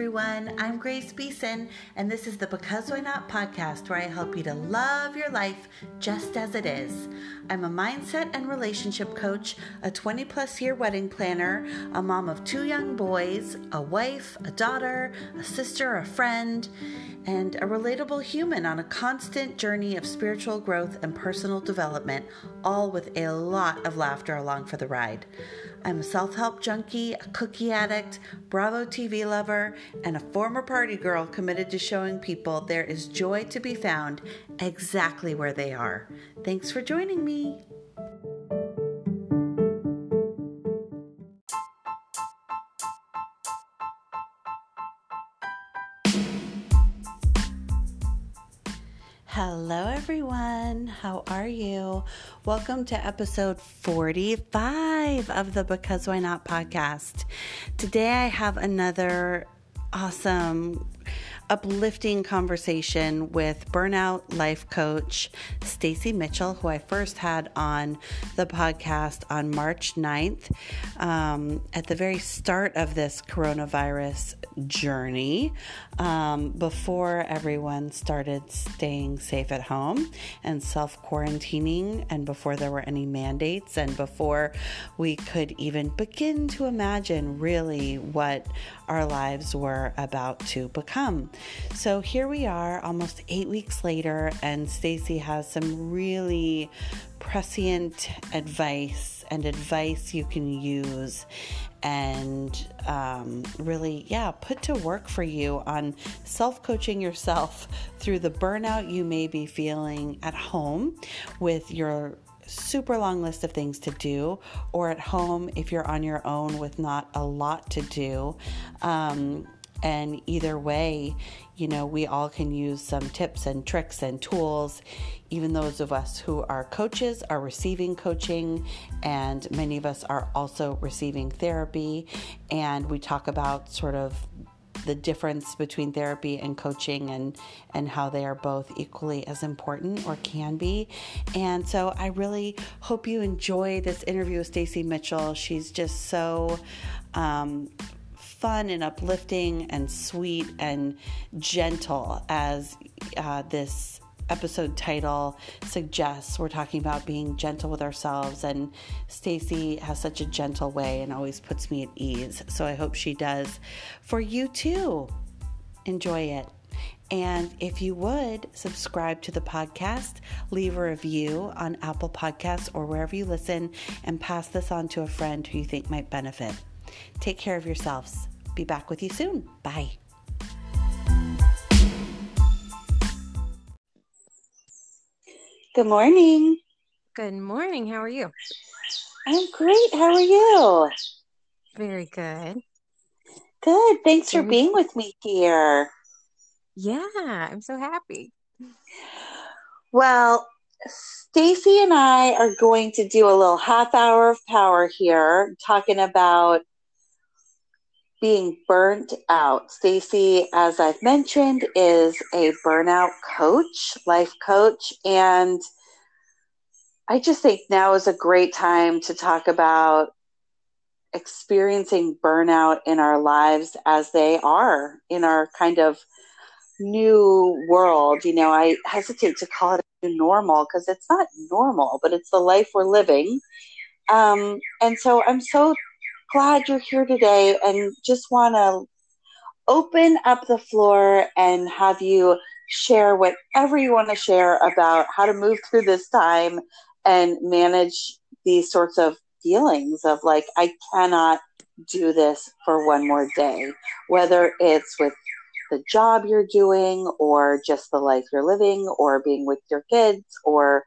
everyone. I'm Grace Beeson, and this is the Because Why Not podcast where I help you to love your life just as it is. I'm a mindset and relationship coach, a 20 plus year wedding planner, a mom of two young boys, a wife, a daughter, a sister, a friend, and a relatable human on a constant journey of spiritual growth and personal development, all with a lot of laughter along for the ride. I'm a self help junkie, a cookie addict, Bravo TV lover, and a former party girl committed to showing people there is joy to be found exactly where they are. Thanks for joining me. Hello, everyone. How are you? Welcome to episode 45 of the Because Why Not podcast. Today, I have another awesome uplifting conversation with burnout life coach Stacy Mitchell, who I first had on the podcast on March 9th um, at the very start of this coronavirus journey um, before everyone started staying safe at home and self quarantining, and before there were any mandates, and before we could even begin to imagine really what our lives were about to become. So here we are, almost eight weeks later, and Stacy has some really prescient advice and advice you can use and um, really, yeah, put to work for you on self coaching yourself through the burnout you may be feeling at home with your super long list of things to do, or at home if you're on your own with not a lot to do. Um, and either way, you know, we all can use some tips and tricks and tools. Even those of us who are coaches are receiving coaching, and many of us are also receiving therapy. And we talk about sort of the difference between therapy and coaching and and how they are both equally as important or can be. And so I really hope you enjoy this interview with Stacy Mitchell. She's just so um, fun and uplifting and sweet and gentle as uh, this episode title suggests we're talking about being gentle with ourselves and Stacy has such a gentle way and always puts me at ease so I hope she does for you too enjoy it and if you would subscribe to the podcast, leave a review on Apple Podcasts or wherever you listen, and pass this on to a friend who you think might benefit. Take care of yourselves. Be back with you soon. Bye. Good morning. Good morning. How are you? I'm great. How are you? Very good. Good. Thanks for being with me here. Yeah, I'm so happy. Well, Stacy and I are going to do a little half hour of power here talking about being burnt out. Stacy, as I've mentioned, is a burnout coach, life coach, and I just think now is a great time to talk about experiencing burnout in our lives as they are in our kind of new world. You know, I hesitate to call it normal because it's not normal, but it's the life we're living. Um, and so I'm so glad you're here today and just want to open up the floor and have you share whatever you want to share about how to move through this time and manage these sorts of feelings of like, I cannot do this for one more day, whether it's with the job you're doing or just the life you're living or being with your kids or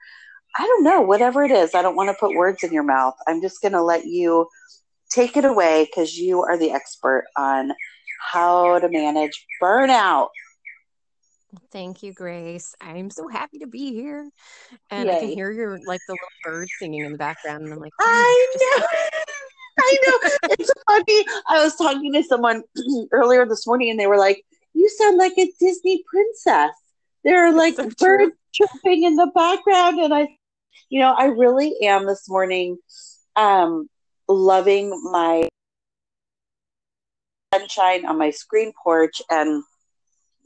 I don't know, whatever it is. I don't want to put words in your mouth. I'm just going to let you take it away because you are the expert on how to manage burnout. Thank you, Grace. I'm so happy to be here. And Yay. I can hear your like the little bird singing in the background. And I'm like, oh, I know. I know. It's funny. I was talking to someone earlier this morning and they were like, You sound like a Disney princess. There are like so birds chirping in the background. And I you know, I really am this morning um loving my sunshine on my screen porch and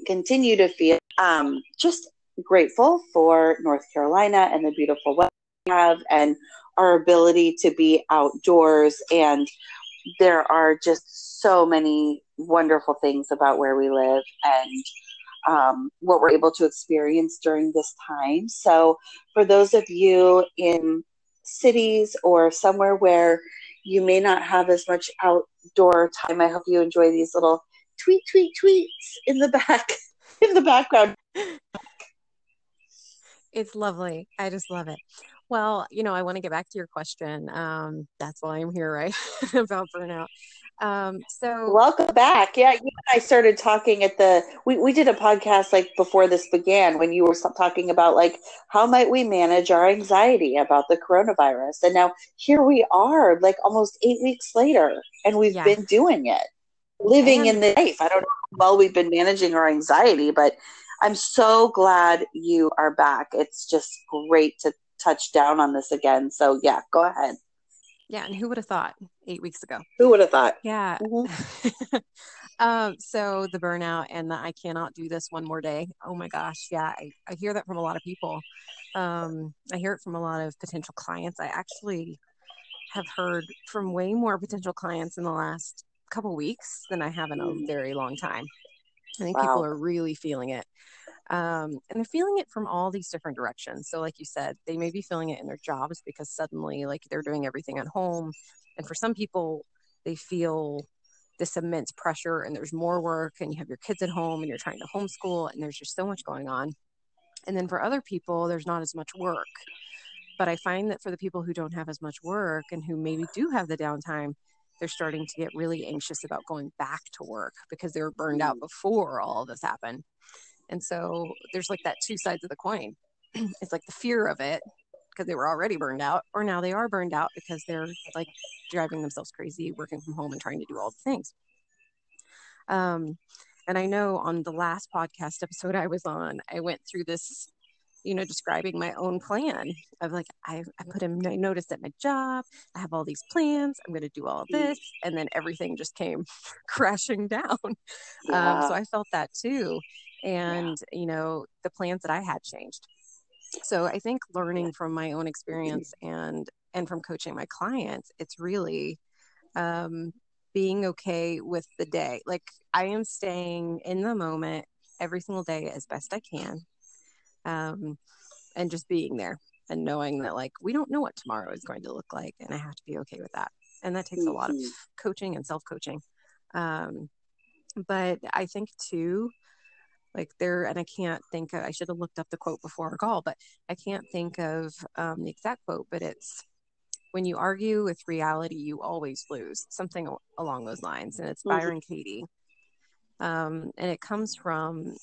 continue to feel um, just grateful for North Carolina and the beautiful weather we have and our ability to be outdoors. And there are just so many wonderful things about where we live and um, what we're able to experience during this time. So, for those of you in cities or somewhere where you may not have as much outdoor time, I hope you enjoy these little tweet, tweet, tweets in the back, in the background. It's lovely. I just love it. Well, you know, I want to get back to your question. Um, that's why I'm here, right? About burnout. Um, so welcome back. Yeah, you and I started talking at the we, we did a podcast like before this began when you were talking about like how might we manage our anxiety about the coronavirus. And now here we are, like almost eight weeks later, and we've yeah. been doing it. Living in the life. I don't know how well we've been managing our anxiety, but I'm so glad you are back. It's just great to touch down on this again. So yeah, go ahead. Yeah, and who would have thought eight weeks ago? Who would have thought? Yeah. Mm-hmm. um, so the burnout and the I cannot do this one more day. Oh my gosh, yeah, I, I hear that from a lot of people. Um, I hear it from a lot of potential clients. I actually have heard from way more potential clients in the last couple weeks than I have in a mm. very long time. I think wow. people are really feeling it. Um, and they're feeling it from all these different directions. So, like you said, they may be feeling it in their jobs because suddenly, like, they're doing everything at home. And for some people, they feel this immense pressure and there's more work and you have your kids at home and you're trying to homeschool and there's just so much going on. And then for other people, there's not as much work. But I find that for the people who don't have as much work and who maybe do have the downtime, they're starting to get really anxious about going back to work because they were burned out mm. before all of this happened. And so there's like that two sides of the coin. it's like the fear of it because they were already burned out, or now they are burned out because they're like driving themselves crazy, working from home and trying to do all the things. Um, and I know on the last podcast episode I was on, I went through this, you know, describing my own plan of like, I, I put in my notice at my job, I have all these plans, I'm going to do all this. And then everything just came crashing down. Yeah. Um, so I felt that too and yeah. you know the plans that i had changed. So i think learning from my own experience and and from coaching my clients it's really um being okay with the day. Like i am staying in the moment every single day as best i can um and just being there and knowing that like we don't know what tomorrow is going to look like and i have to be okay with that. And that takes a lot of mm-hmm. coaching and self-coaching. Um but i think too like there and i can't think of, i should have looked up the quote before our call but i can't think of um, the exact quote but it's when you argue with reality you always lose something along those lines and it's mm-hmm. byron katie um, and it comes from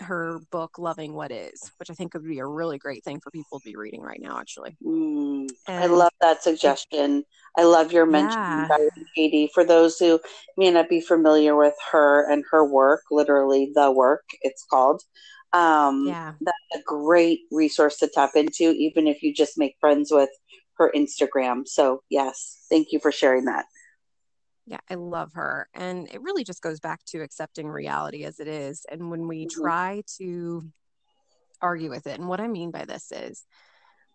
her book loving what is which i think would be a really great thing for people to be reading right now actually mm, i love that suggestion i love your mention yeah. katie for those who may not be familiar with her and her work literally the work it's called um, yeah that's a great resource to tap into even if you just make friends with her instagram so yes thank you for sharing that yeah, I love her. And it really just goes back to accepting reality as it is. And when we mm-hmm. try to argue with it, and what I mean by this is,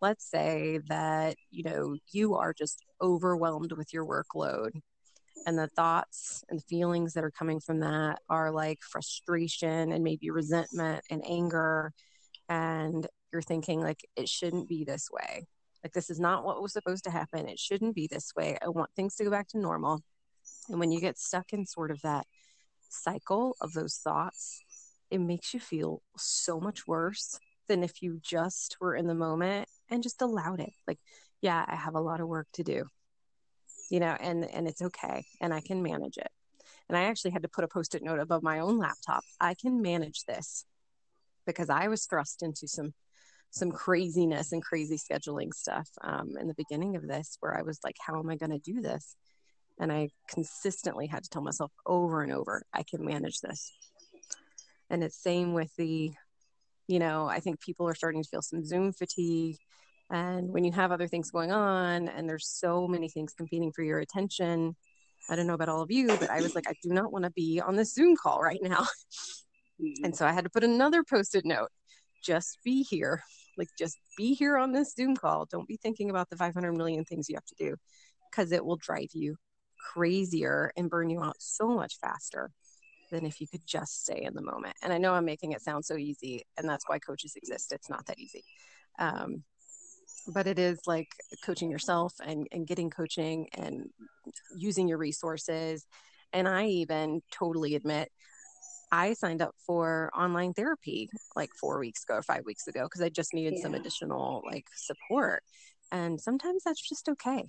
let's say that, you know, you are just overwhelmed with your workload and the thoughts and feelings that are coming from that are like frustration and maybe resentment and anger. And you're thinking like it shouldn't be this way. Like this is not what was supposed to happen. It shouldn't be this way. I want things to go back to normal. And when you get stuck in sort of that cycle of those thoughts, it makes you feel so much worse than if you just were in the moment and just allowed it. Like, yeah, I have a lot of work to do. You know, and and it's okay and I can manage it. And I actually had to put a post-it note above my own laptop. I can manage this because I was thrust into some some craziness and crazy scheduling stuff um, in the beginning of this where I was like, how am I going to do this? And I consistently had to tell myself over and over, I can manage this. And it's same with the, you know, I think people are starting to feel some Zoom fatigue. And when you have other things going on and there's so many things competing for your attention, I don't know about all of you, but I was like, I do not want to be on this Zoom call right now. And mm. so I had to put another post it note just be here. Like, just be here on this Zoom call. Don't be thinking about the 500 million things you have to do because it will drive you crazier and burn you out so much faster than if you could just stay in the moment. And I know I'm making it sound so easy, and that's why coaches exist. It's not that easy. Um, but it is like coaching yourself and, and getting coaching and using your resources. And I even totally admit I signed up for online therapy like four weeks ago or five weeks ago because I just needed yeah. some additional like support. And sometimes that's just okay.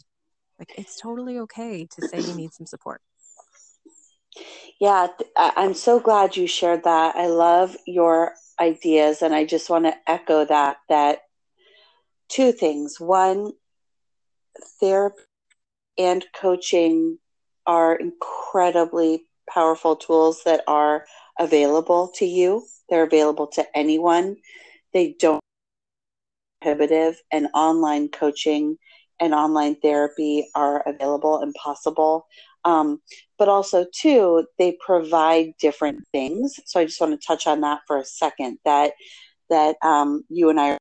Like it's totally okay to say you need some support. Yeah, I'm so glad you shared that. I love your ideas and I just want to echo that that two things. One, therapy and coaching are incredibly powerful tools that are available to you. They're available to anyone. They don't prohibitive and online coaching and online therapy are available and possible. Um, but also, too, they provide different things. So I just want to touch on that for a second. That that um, you and I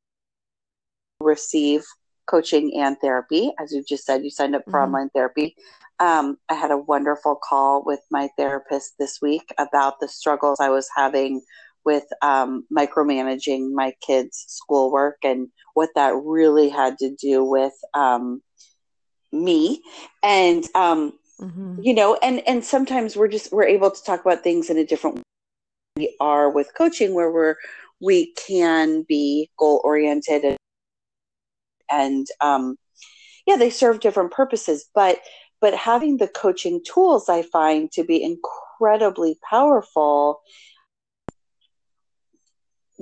receive coaching and therapy, as you just said, you signed up for mm-hmm. online therapy. Um, I had a wonderful call with my therapist this week about the struggles I was having with um, micromanaging my kids' schoolwork and what that really had to do with um, me. And um, mm-hmm. you know, and and sometimes we're just we're able to talk about things in a different way we are with coaching, where we're we can be goal oriented and, and um, yeah, they serve different purposes, but but having the coaching tools I find to be incredibly powerful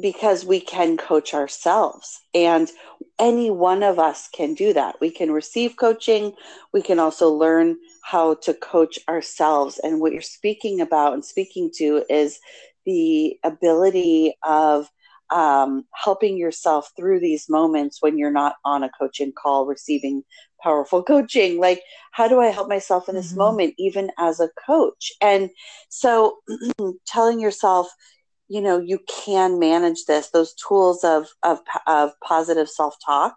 because we can coach ourselves and any one of us can do that. We can receive coaching. We can also learn how to coach ourselves. And what you're speaking about and speaking to is the ability of um, helping yourself through these moments when you're not on a coaching call receiving powerful coaching. Like how do i help myself in this mm-hmm. moment even as a coach? And so telling yourself you know you can manage this those tools of of, of positive self-talk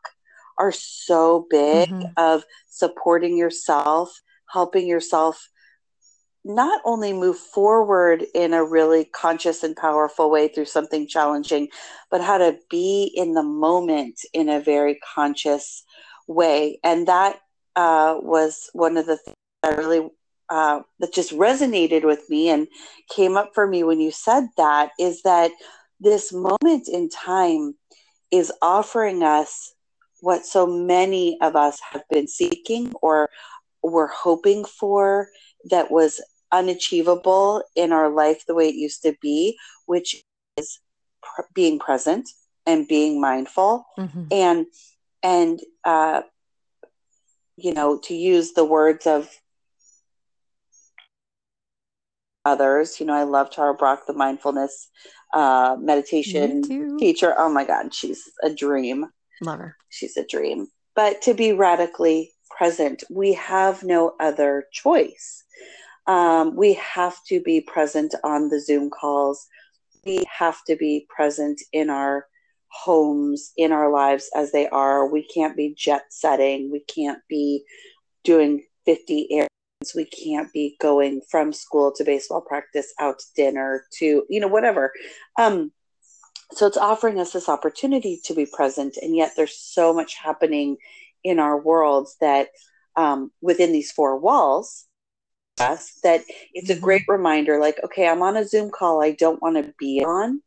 are so big mm-hmm. of supporting yourself helping yourself not only move forward in a really conscious and powerful way through something challenging but how to be in the moment in a very conscious way and that uh, was one of the things i really uh, that just resonated with me and came up for me when you said that is that this moment in time is offering us what so many of us have been seeking or were hoping for that was unachievable in our life the way it used to be, which is pr- being present and being mindful mm-hmm. and and uh, you know to use the words of others. You know, I love Tara Brach, the mindfulness uh, meditation teacher. Oh my God, she's a dream. Love her. She's a dream. But to be radically present, we have no other choice. Um, we have to be present on the Zoom calls. We have to be present in our homes, in our lives as they are. We can't be jet setting. We can't be doing 50 air we can't be going from school to baseball practice out to dinner to you know whatever. Um so it's offering us this opportunity to be present and yet there's so much happening in our worlds that um, within these four walls us that it's a mm-hmm. great reminder like okay i'm on a zoom call i don't want to be on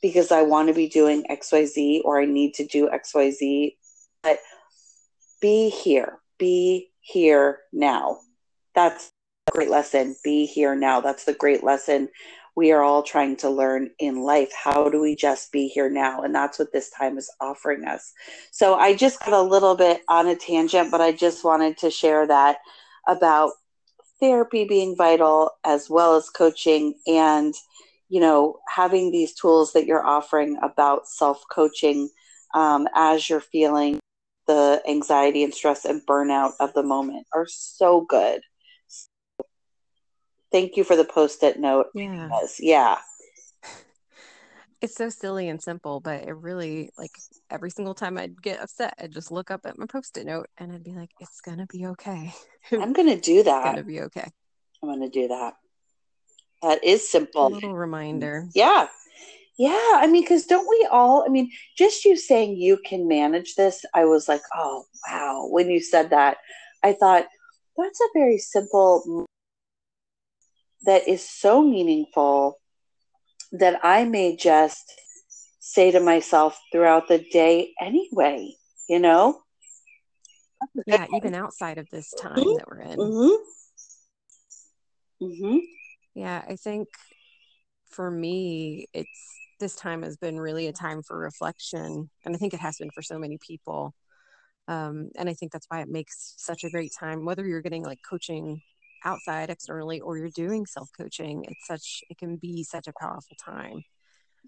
because i want to be doing xyz or i need to do xyz but be here be here now that's a great lesson. Be here now. That's the great lesson we are all trying to learn in life. How do we just be here now? And that's what this time is offering us. So I just got a little bit on a tangent, but I just wanted to share that about therapy being vital as well as coaching and you know having these tools that you're offering about self-coaching um, as you're feeling the anxiety and stress and burnout of the moment are so good Thank you for the post-it note. Yeah. Yeah. It's so silly and simple, but it really like every single time I'd get upset, I'd just look up at my post-it note and I'd be like, "It's gonna be okay. I'm gonna do that. It's gonna be okay." I'm gonna do that. That is A simple. little reminder. Yeah. Yeah. I mean, because don't we all, I mean, just you saying you can manage this, I was like, oh, wow. When you said that, I thought that's a very simple, that is so meaningful that I may just say to myself throughout the day anyway, you know? Yeah, even outside of this time that we're in. Mm-hmm. Mm-hmm. Yeah, I think for me, it's this time has been really a time for reflection. And I think it has been for so many people. Um, and I think that's why it makes such a great time, whether you're getting like coaching outside externally or you're doing self coaching, it's such, it can be such a powerful time.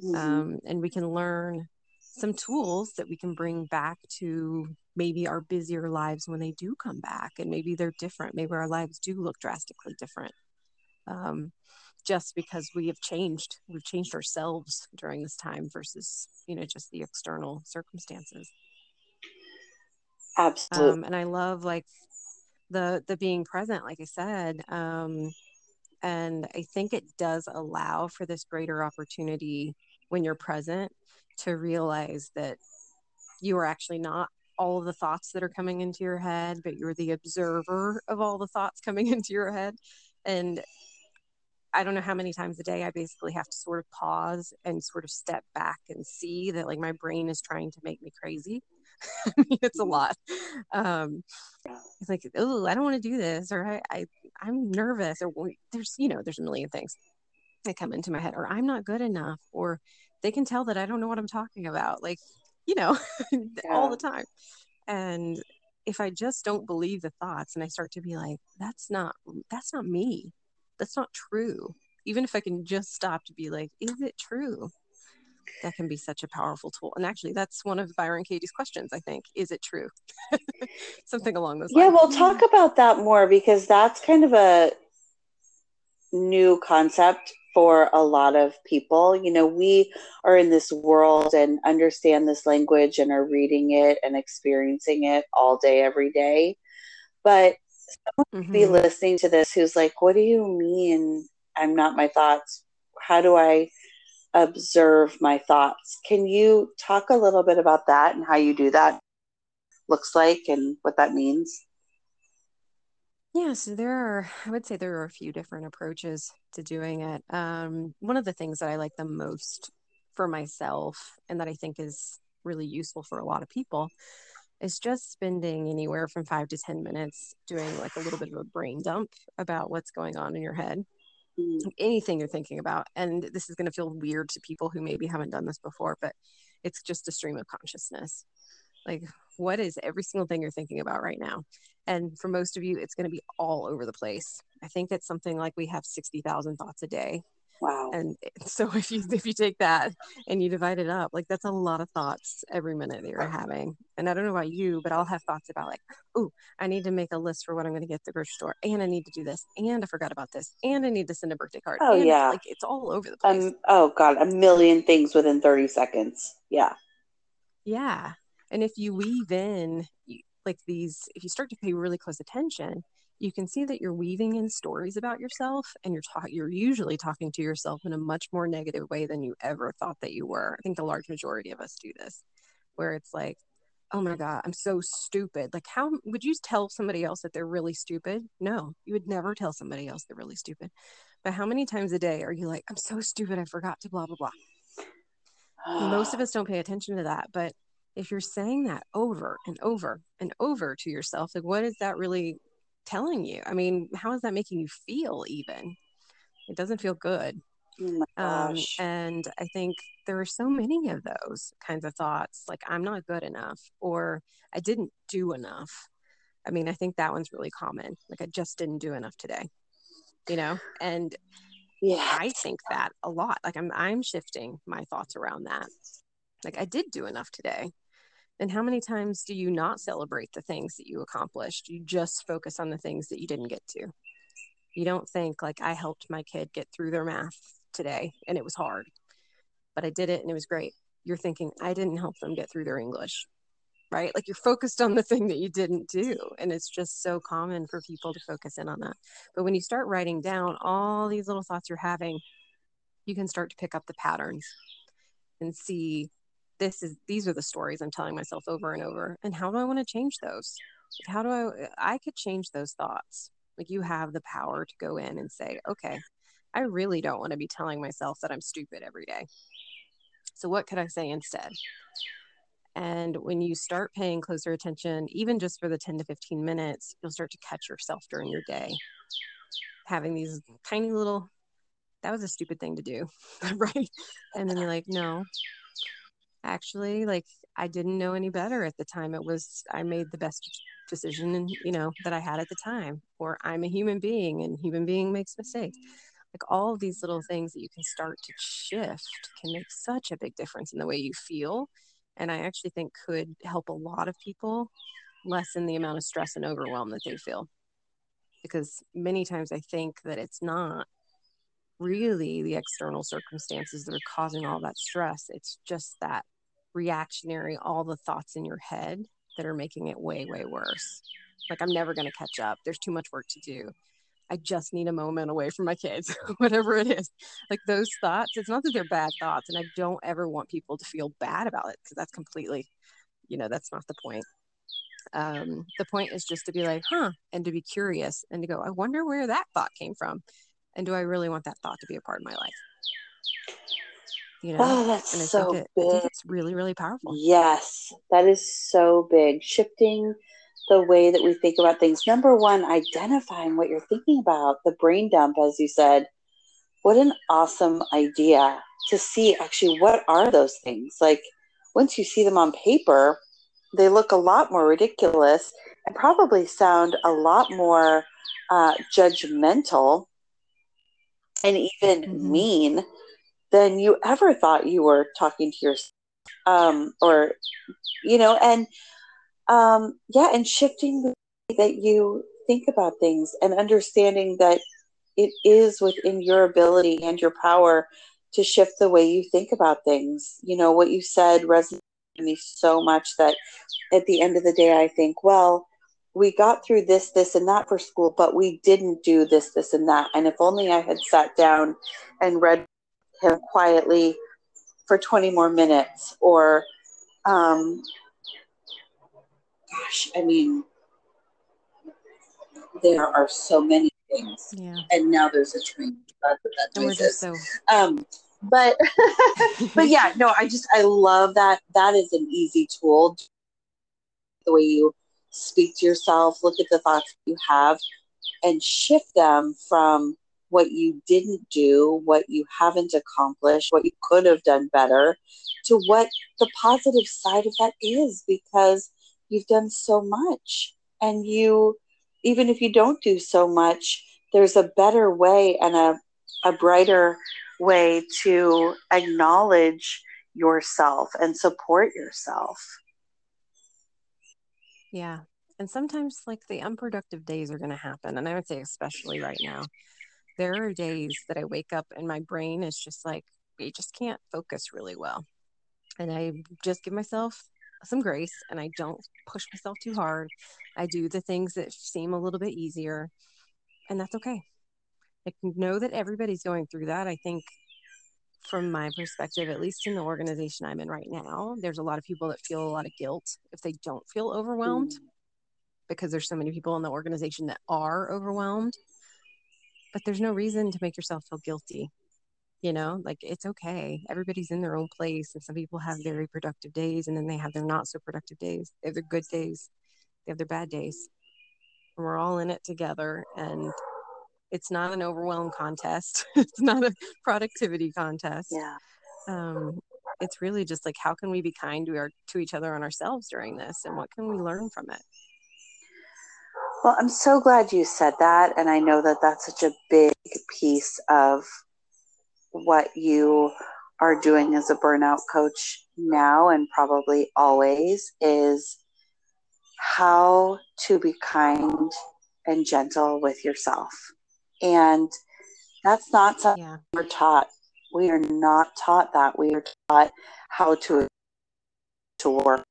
Mm-hmm. Um, and we can learn some tools that we can bring back to maybe our busier lives when they do come back. And maybe they're different. Maybe our lives do look drastically different. Um, just because we have changed we've changed ourselves during this time versus you know just the external circumstances Absolutely. um, and i love like the the being present like i said um, and i think it does allow for this greater opportunity when you're present to realize that you are actually not all of the thoughts that are coming into your head but you're the observer of all the thoughts coming into your head and I don't know how many times a day I basically have to sort of pause and sort of step back and see that like my brain is trying to make me crazy. I mean, it's a lot. Um, it's like, oh, I don't want to do this, or I, I, I'm nervous, or there's, you know, there's a million things that come into my head, or I'm not good enough, or they can tell that I don't know what I'm talking about, like, you know, all the time. And if I just don't believe the thoughts, and I start to be like, that's not, that's not me that's not true. Even if I can just stop to be like, is it true? That can be such a powerful tool. And actually, that's one of Byron Katie's questions, I think. Is it true? Something along those yeah, lines. Yeah, we'll talk about that more because that's kind of a new concept for a lot of people. You know, we are in this world and understand this language and are reading it and experiencing it all day, every day. But someone mm-hmm. be listening to this who's like, what do you mean I'm not my thoughts? How do I observe my thoughts? Can you talk a little bit about that and how you do that looks like and what that means? Yeah, so there are, I would say there are a few different approaches to doing it. Um, one of the things that I like the most for myself and that I think is really useful for a lot of people is just spending anywhere from five to 10 minutes doing like a little bit of a brain dump about what's going on in your head, mm. anything you're thinking about. And this is going to feel weird to people who maybe haven't done this before, but it's just a stream of consciousness. Like, what is every single thing you're thinking about right now? And for most of you, it's going to be all over the place. I think it's something like we have 60,000 thoughts a day Wow. And so if you if you take that and you divide it up, like that's a lot of thoughts every minute that you're having. And I don't know about you, but I'll have thoughts about like, oh, I need to make a list for what I'm going to get at the grocery store, and I need to do this, and I forgot about this, and I need to send a birthday card. Oh and yeah, like it's all over the place. Um, oh god, a million things within 30 seconds. Yeah. Yeah, and if you weave in like these, if you start to pay really close attention, you can see that you're weaving in stories about yourself and you're talking you're usually talking to yourself in a much more negative way than you ever thought that you were. I think the large majority of us do this where it's like oh my god i'm so stupid. Like how would you tell somebody else that they're really stupid? No you would never tell somebody else they're really stupid. But how many times a day are you like i'm so stupid i forgot to blah blah blah. Most of us don't pay attention to that but if you're saying that over and over and over to yourself like what is that really telling you? I mean, how is that making you feel even? It doesn't feel good. Oh um, and I think there are so many of those kinds of thoughts like, I'm not good enough or I didn't do enough. I mean, I think that one's really common. Like, I just didn't do enough today, you know? And yeah, I think that a lot. Like, I'm, I'm shifting my thoughts around that. Like, I did do enough today. And how many times do you not celebrate the things that you accomplished? You just focus on the things that you didn't get to. You don't think like I helped my kid get through their math today and it was hard, but I did it and it was great. You're thinking I didn't help them get through their English, right? Like you're focused on the thing that you didn't do. And it's just so common for people to focus in on that. But when you start writing down all these little thoughts you're having, you can start to pick up the patterns and see this is these are the stories I'm telling myself over and over. And how do I want to change those? How do I I could change those thoughts. Like you have the power to go in and say, okay, I really don't want to be telling myself that I'm stupid every day. So what could I say instead? And when you start paying closer attention, even just for the 10 to 15 minutes, you'll start to catch yourself during your day having these tiny little, that was a stupid thing to do. right. And then you're like, no, actually, like I didn't know any better at the time. It was, I made the best decision and, you know, that I had at the time, or I'm a human being and human being makes mistakes. Like all of these little things that you can start to shift can make such a big difference in the way you feel and I actually think could help a lot of people lessen the amount of stress and overwhelm that they feel. Because many times I think that it's not really the external circumstances that are causing all that stress. It's just that reactionary, all the thoughts in your head that are making it way, way worse. Like, I'm never going to catch up. There's too much work to do. I just need a moment away from my kids, whatever it is. Like those thoughts, it's not that they're bad thoughts. And I don't ever want people to feel bad about it because that's completely, you know, that's not the point. Um, the point is just to be like, huh, and to be curious and to go, I wonder where that thought came from. And do I really want that thought to be a part of my life? You know, oh, that's and I so think it, big. I think it's really, really powerful. Yes, that is so big. Shifting the way that we think about things. Number one, identifying what you're thinking about, the brain dump, as you said. What an awesome idea to see actually what are those things. Like once you see them on paper, they look a lot more ridiculous and probably sound a lot more uh, judgmental and even mm-hmm. mean than you ever thought you were talking to yourself. Um, or, you know, and um, yeah, and shifting the way that you think about things and understanding that it is within your ability and your power to shift the way you think about things. You know, what you said resonated with me so much that at the end of the day, I think, well, we got through this, this, and that for school, but we didn't do this, this, and that. And if only I had sat down and read him quietly for 20 more minutes or um, gosh, I mean, there are so many things. Yeah. And now there's a train. And we're so. Um, but but yeah, no, I just I love that. That is an easy tool. The way you speak to yourself, look at the thoughts you have, and shift them from what you didn't do, what you haven't accomplished, what you could have done better, to what the positive side of that is. Because you've done so much. And you even if you don't do so much there's a better way and a, a brighter way to acknowledge yourself and support yourself. Yeah. And sometimes like the unproductive days are going to happen and i would say especially right now there are days that i wake up and my brain is just like I just can't focus really well and i just give myself some grace and I don't push myself too hard. I do the things that seem a little bit easier, and that's okay. I know that everybody's going through that. I think from my perspective, at least in the organization I'm in right now, there's a lot of people that feel a lot of guilt if they don't feel overwhelmed mm. because there's so many people in the organization that are overwhelmed. But there's no reason to make yourself feel guilty you know like it's okay. Everybody's in their own place and some people have very productive days and then they have their not so productive days. They have their good days they have their bad days. And we're all in it together and it's not an overwhelm contest. It's not a productivity contest. Yeah. Um it's really just like how can we be kind to our to each other and ourselves during this and what can we learn from it well i'm so glad you said that and i know that that's such a big piece of what you are doing as a burnout coach now and probably always is how to be kind and gentle with yourself. And that's not something Yeah. we're taught. We are not taught that. We are taught how to to work,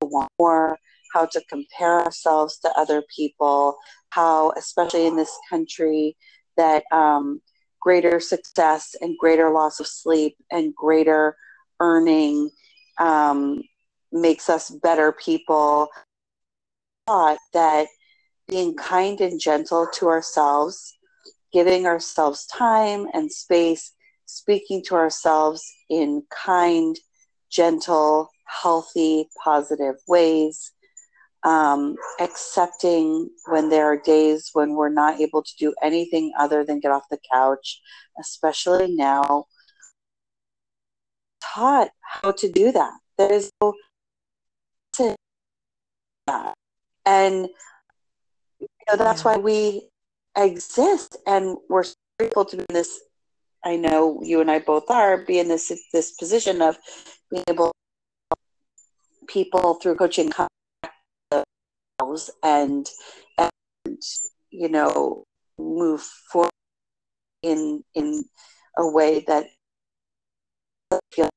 to want more, how to compare ourselves to other people, how, especially in this country, that um, greater success and greater loss of sleep and greater earning um, makes us better people. Thought that being kind and gentle to ourselves, giving ourselves time and space, speaking to ourselves in kind, gentle, healthy, positive ways, um, accepting when there are days when we're not able to do anything other than get off the couch, especially now. Taught how to do that. There is no to that. And you know, that's Yeah. why we exist and we're grateful to be in this I know you and I both are be in this this position of being able to help people through coaching and and you know move forward in in a way that feel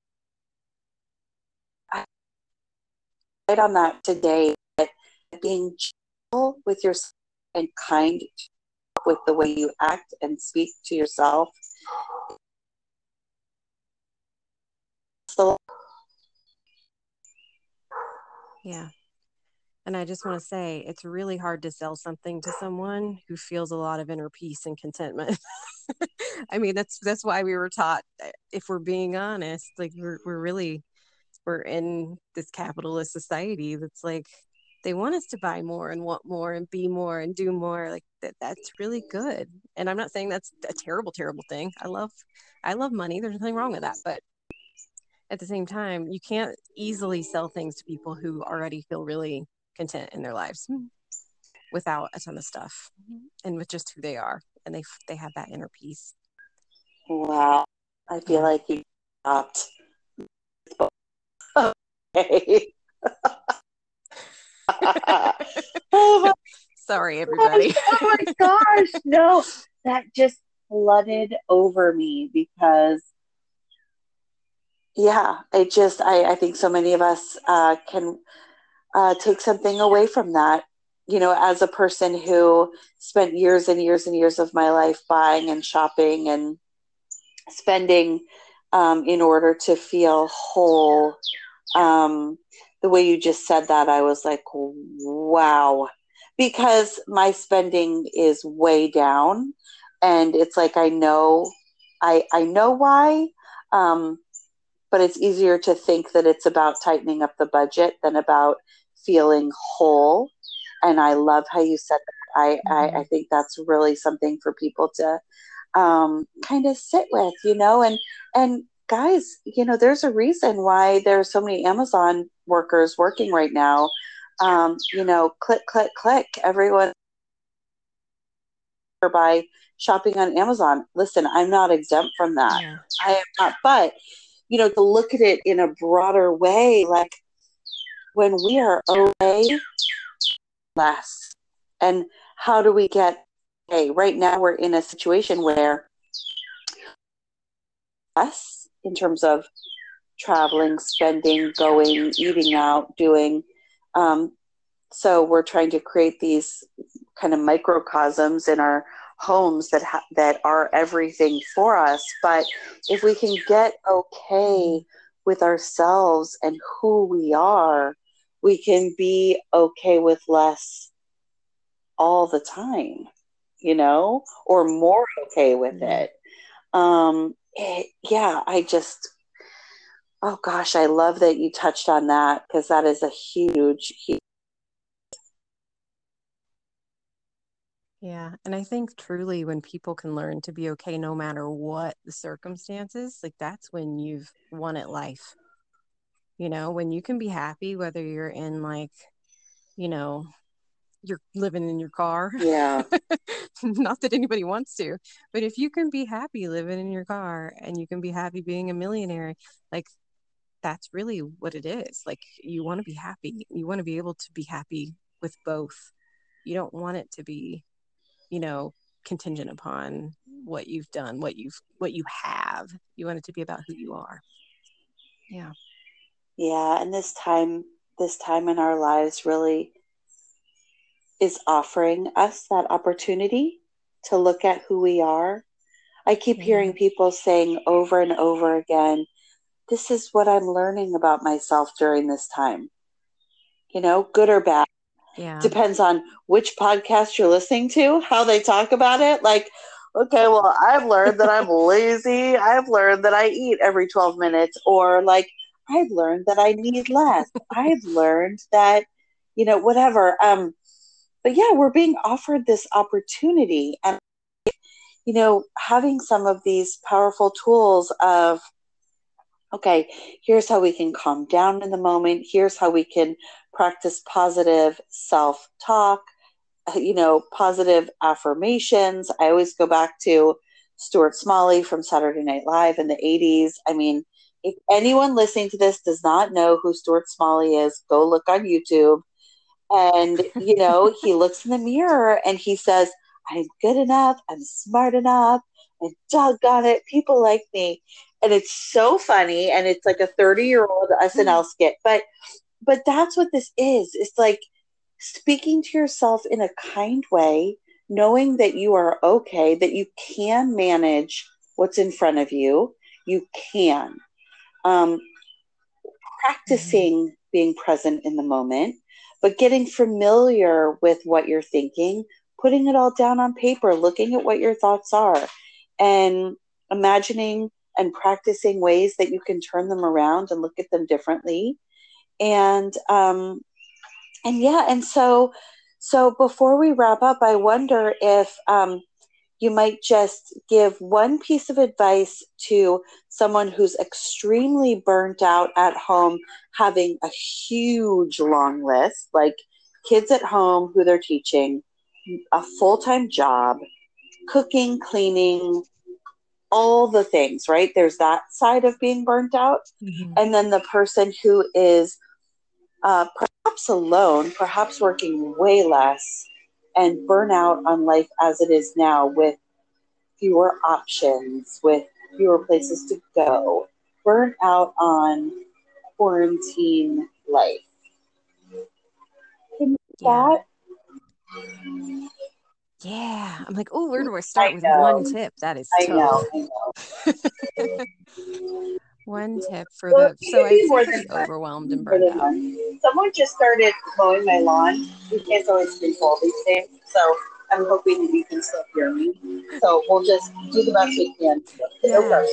right on that today that being gentle with yourself and kind with the way you act and speak to yourself Yeah. And I just want to say it's really hard to sell something to someone who feels a lot of inner peace and contentment. I mean, that's that's why we were taught eh, if we're being honest, like we're we're really we're in this capitalist society that's like they want us to buy more and want more and be more and do more like that that's really good. And I'm not saying that's a terrible terrible thing. I love I love money. There's nothing wrong with that, but at the same time, you can't easily sell things to people who already feel really content in their lives without a ton of stuff and with just who they are and they they have that inner peace. Wow. I feel like you stopped okay. Oh my sorry everybody. Oh my gosh, no, that just flooded over me because, yeah, it just, I, I think so many of us uh, can uh, take something away from that. You know, as a person who spent years and years and years of my life buying and shopping and spending um, in order to feel whole, um, the way you just said that, I was like, wow. Because my spending is way down, and it's like I know, I I know why, um, but it's easier to think that it's about tightening up the budget than about feeling whole. And I love how you said that. I I, I think that's really something for people to um, kind of sit with, you know, and and guys, you know, there's a reason why there are so many Amazon workers working right now. Um, you know, click, click, click. Everyone by shopping on Amazon. Listen, I'm not exempt from that. yeah I am not. But you know, to look at it in a broader way, like when we are okay, less, and how do we get? Hey, right now we're in a situation where us in terms of traveling, spending, going, eating out, doing. Um, so we're trying to create these kind of microcosms in our homes that ha- that are everything for us. But if we can get okay with ourselves and who we are, we can be okay with less all the time, you know, or more okay with it. Um, it, yeah, I just, oh gosh, I love that you touched on that because that is a huge, huge. Yeah and i think truly when people can learn to be okay no matter what the circumstances like that's when you've won at life. You know when you can be happy whether you're in like you know you're living in your car. Yeah, not that anybody wants to but if you can be happy living in your car and you can be happy being a millionaire like that's really what it is. Like you want to be happy. You want to be able to be happy with both. You don't want it to be you know, contingent upon what you've done, what you've what you have. You want it to be about who you are. Yeah. Yeah, and this time this time in our lives really is offering us that opportunity to look at who we are. I keep yeah. hearing people saying over and over again, this is what I'm learning about myself during this time. You know, good or bad. Yeah. Depends on which podcast you're listening to, how they talk about it. Like, okay, well, I've learned that I'm lazy. I've learned that I eat every 12 minutes, or like, I've learned that I need less. I've learned that, you know, whatever. Um, but yeah, we're being offered this opportunity. And, you know, having some of these powerful tools of, okay, here's how we can calm down in the moment. Here's how we can practice positive self talk, uh, you know, positive affirmations. I always go back to Stuart Smalley from Saturday Night Live in the 80s. I mean, if anyone listening to this does not know who Stuart Smalley is, go look on YouTube. And, you know, he looks in the mirror and he says, I'm good enough, I'm smart enough, and doggone it, people like me and it's so funny and it's like a 30 year old snl skit but but that's what this is. It's like speaking to yourself in a kind way knowing that you are okay that you can manage what's in front of you. You can. Um, practicing mm-hmm. being present in the moment but getting familiar with what you're thinking putting it all down on paper looking at what your thoughts are and imagining and practicing ways that you can turn them around and look at them differently. And um and yeah and so so before we wrap up i wonder if um you might just give one piece of advice to someone who's extremely burnt out at home having a huge long list like kids at home who they're teaching a full-time job cooking cleaning all the things, right? There's that side of being burnt out. Mm-hmm. And then the person who is uh, perhaps alone, perhaps working way less, and burnout on life as it is now with fewer options, with fewer places to go, burnt out on quarantine life. Can yeah. that yeah. I'm like, oh, where do I start I with one tip? That is I tough. Know, I know. one tip for well, the so I overwhelmed and burned out. Someone just started mowing my lawn. We can't always control these things, so I'm hoping that you can still hear me. So we'll just do the best we can. Yeah. No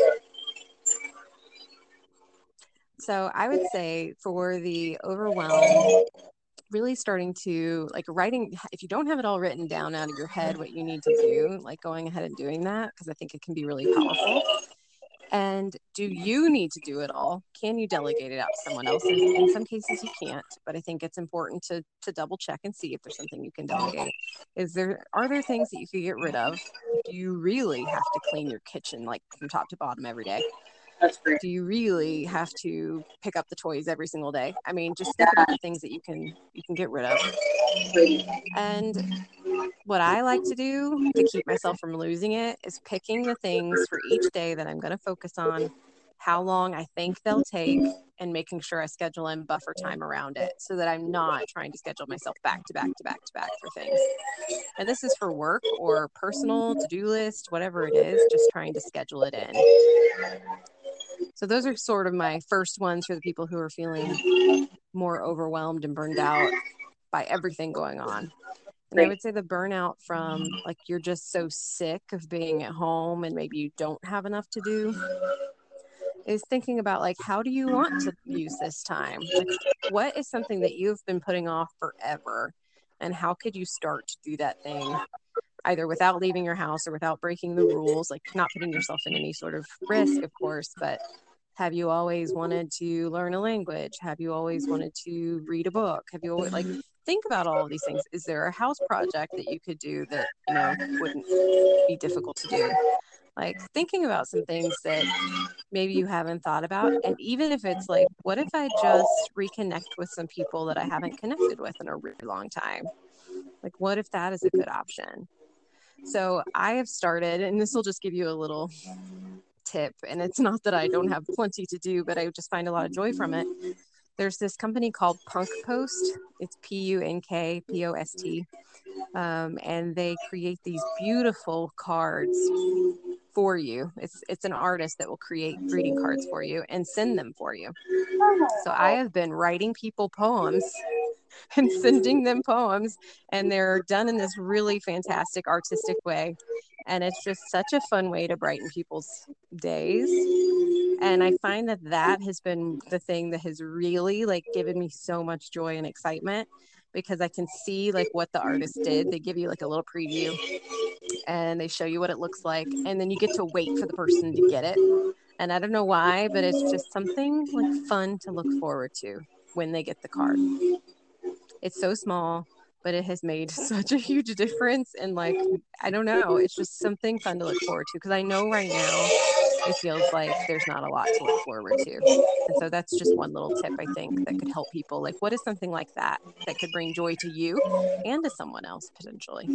So I would say for the overwhelm, really starting to like writing if you don't have it all written down out of your head what you need to mm-hmm. do like going ahead and doing that because i think it can be really powerful. And do you need to do it all? Can you delegate it out to someone else? In, in some cases you can't but i think it's important to to double check and see if there's something you can delegate. Is there are there things that you could get rid of? Do you really have to clean your kitchen like from top to bottom every day. Do you really have to pick up the toys every single day? I mean, just think about the things that you can you can get rid of. And what I like to do to keep myself from losing it is picking the things for each day that I'm going to focus on, how long I think they'll take, and making sure I schedule in buffer time around it so that I'm not trying to schedule myself back to back to back to back for things. And this is for work or personal to do list, whatever it is, just trying to schedule it in. So those are sort of my first ones for the people who are feeling more overwhelmed and burned out by everything going on. And I would say the burnout from like you're just so sick of being at home and maybe you don't have enough to do is thinking about like how do you want to use this time? Like what is something that you've been putting off forever and how could you start to do that thing either without leaving your house or without breaking the rules, like not putting yourself in any sort of risk, of course, but have you always mm-hmm. wanted to learn a language? Have you always mm-hmm. wanted to read a book? Have you always like mm-hmm. think about all of these things? Is there a house project that you could do that, you know, wouldn't be difficult to do? Like thinking about some things that maybe you haven't thought about. And even if it's like, what if I just reconnect with some people that I haven't connected with in a really long time? Like, what if that is a good option? So I have started, and this will just give you a little tip. And it's not that I don't have plenty to do, but I just find a lot of joy from it. There's this company called Punk Post. It's P U N K P O S T. Um, and they create these beautiful cards for you. It's it's an artist that will create greeting cards for you and send them for you. So I have been writing people poems and sending them poems and they're done in this really fantastic artistic way. And it's just such a fun way to brighten people's days. And i find that that has been the thing that has really like given me so much joy and excitement because i can see like what the artist did. They give you like a little preview and they show you what it looks like and then you get to wait for the person to get it. And i don't know why but it's just something like fun to look forward to when they get the card it's so small but it has made such a huge difference. And like i don't know it's just something fun to look forward to because i know right now it feels like there's not a lot to look forward to. And so that's just one little tip i think that could help people. Like what is something like that that could bring joy to you and to someone else potentially?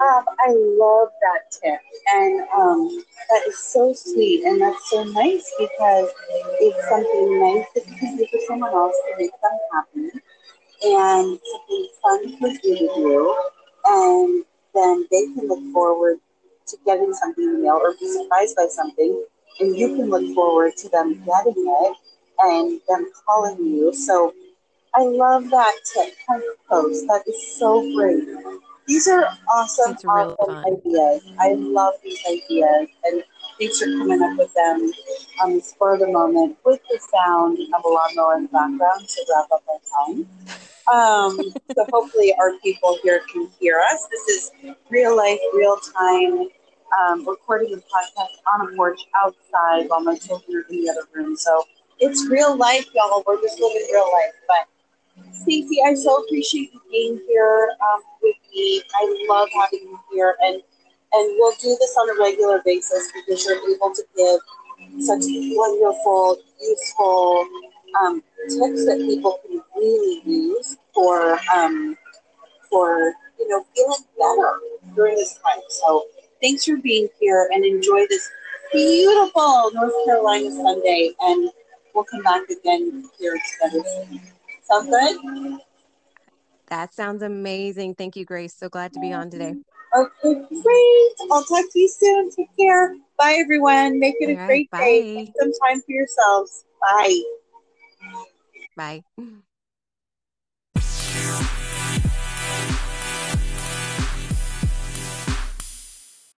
Um, I love that tip, and um, that is so sweet, and that's so nice because it's something nice that you can do for someone else to make them happy, and something fun for you to do, and then they can look forward to getting something in the mail or be surprised by something, and you can look forward to them getting it and them calling you. So I love that tip kind of post. That is so great. These are awesome, awesome ideas. I love these ideas, and for coming up with them on the spur of the moment with the sound of a lawnmower in the background to wrap up our time. Um, so hopefully our people here can hear us. This is real life, real time, um, recording the podcast on a porch outside while my children are in the other room. So it's real life, y'all. We're just living real life. But Stacey, I so appreciate you being here um, with me. I love having you here, and and we'll do this on a regular basis because you're able to give such wonderful, useful um, tips that people can really use for um, for you know feeling better during this time. So thanks for being here and enjoy this beautiful North Carolina Sunday, and we'll come back again here together. Sound good? That sounds amazing. Thank you, Grace. So glad to be on today. Okay, great. I'll talk to you soon. Take care. Bye, everyone. Make it a great bye. day. Take some time for yourselves. Bye. Bye.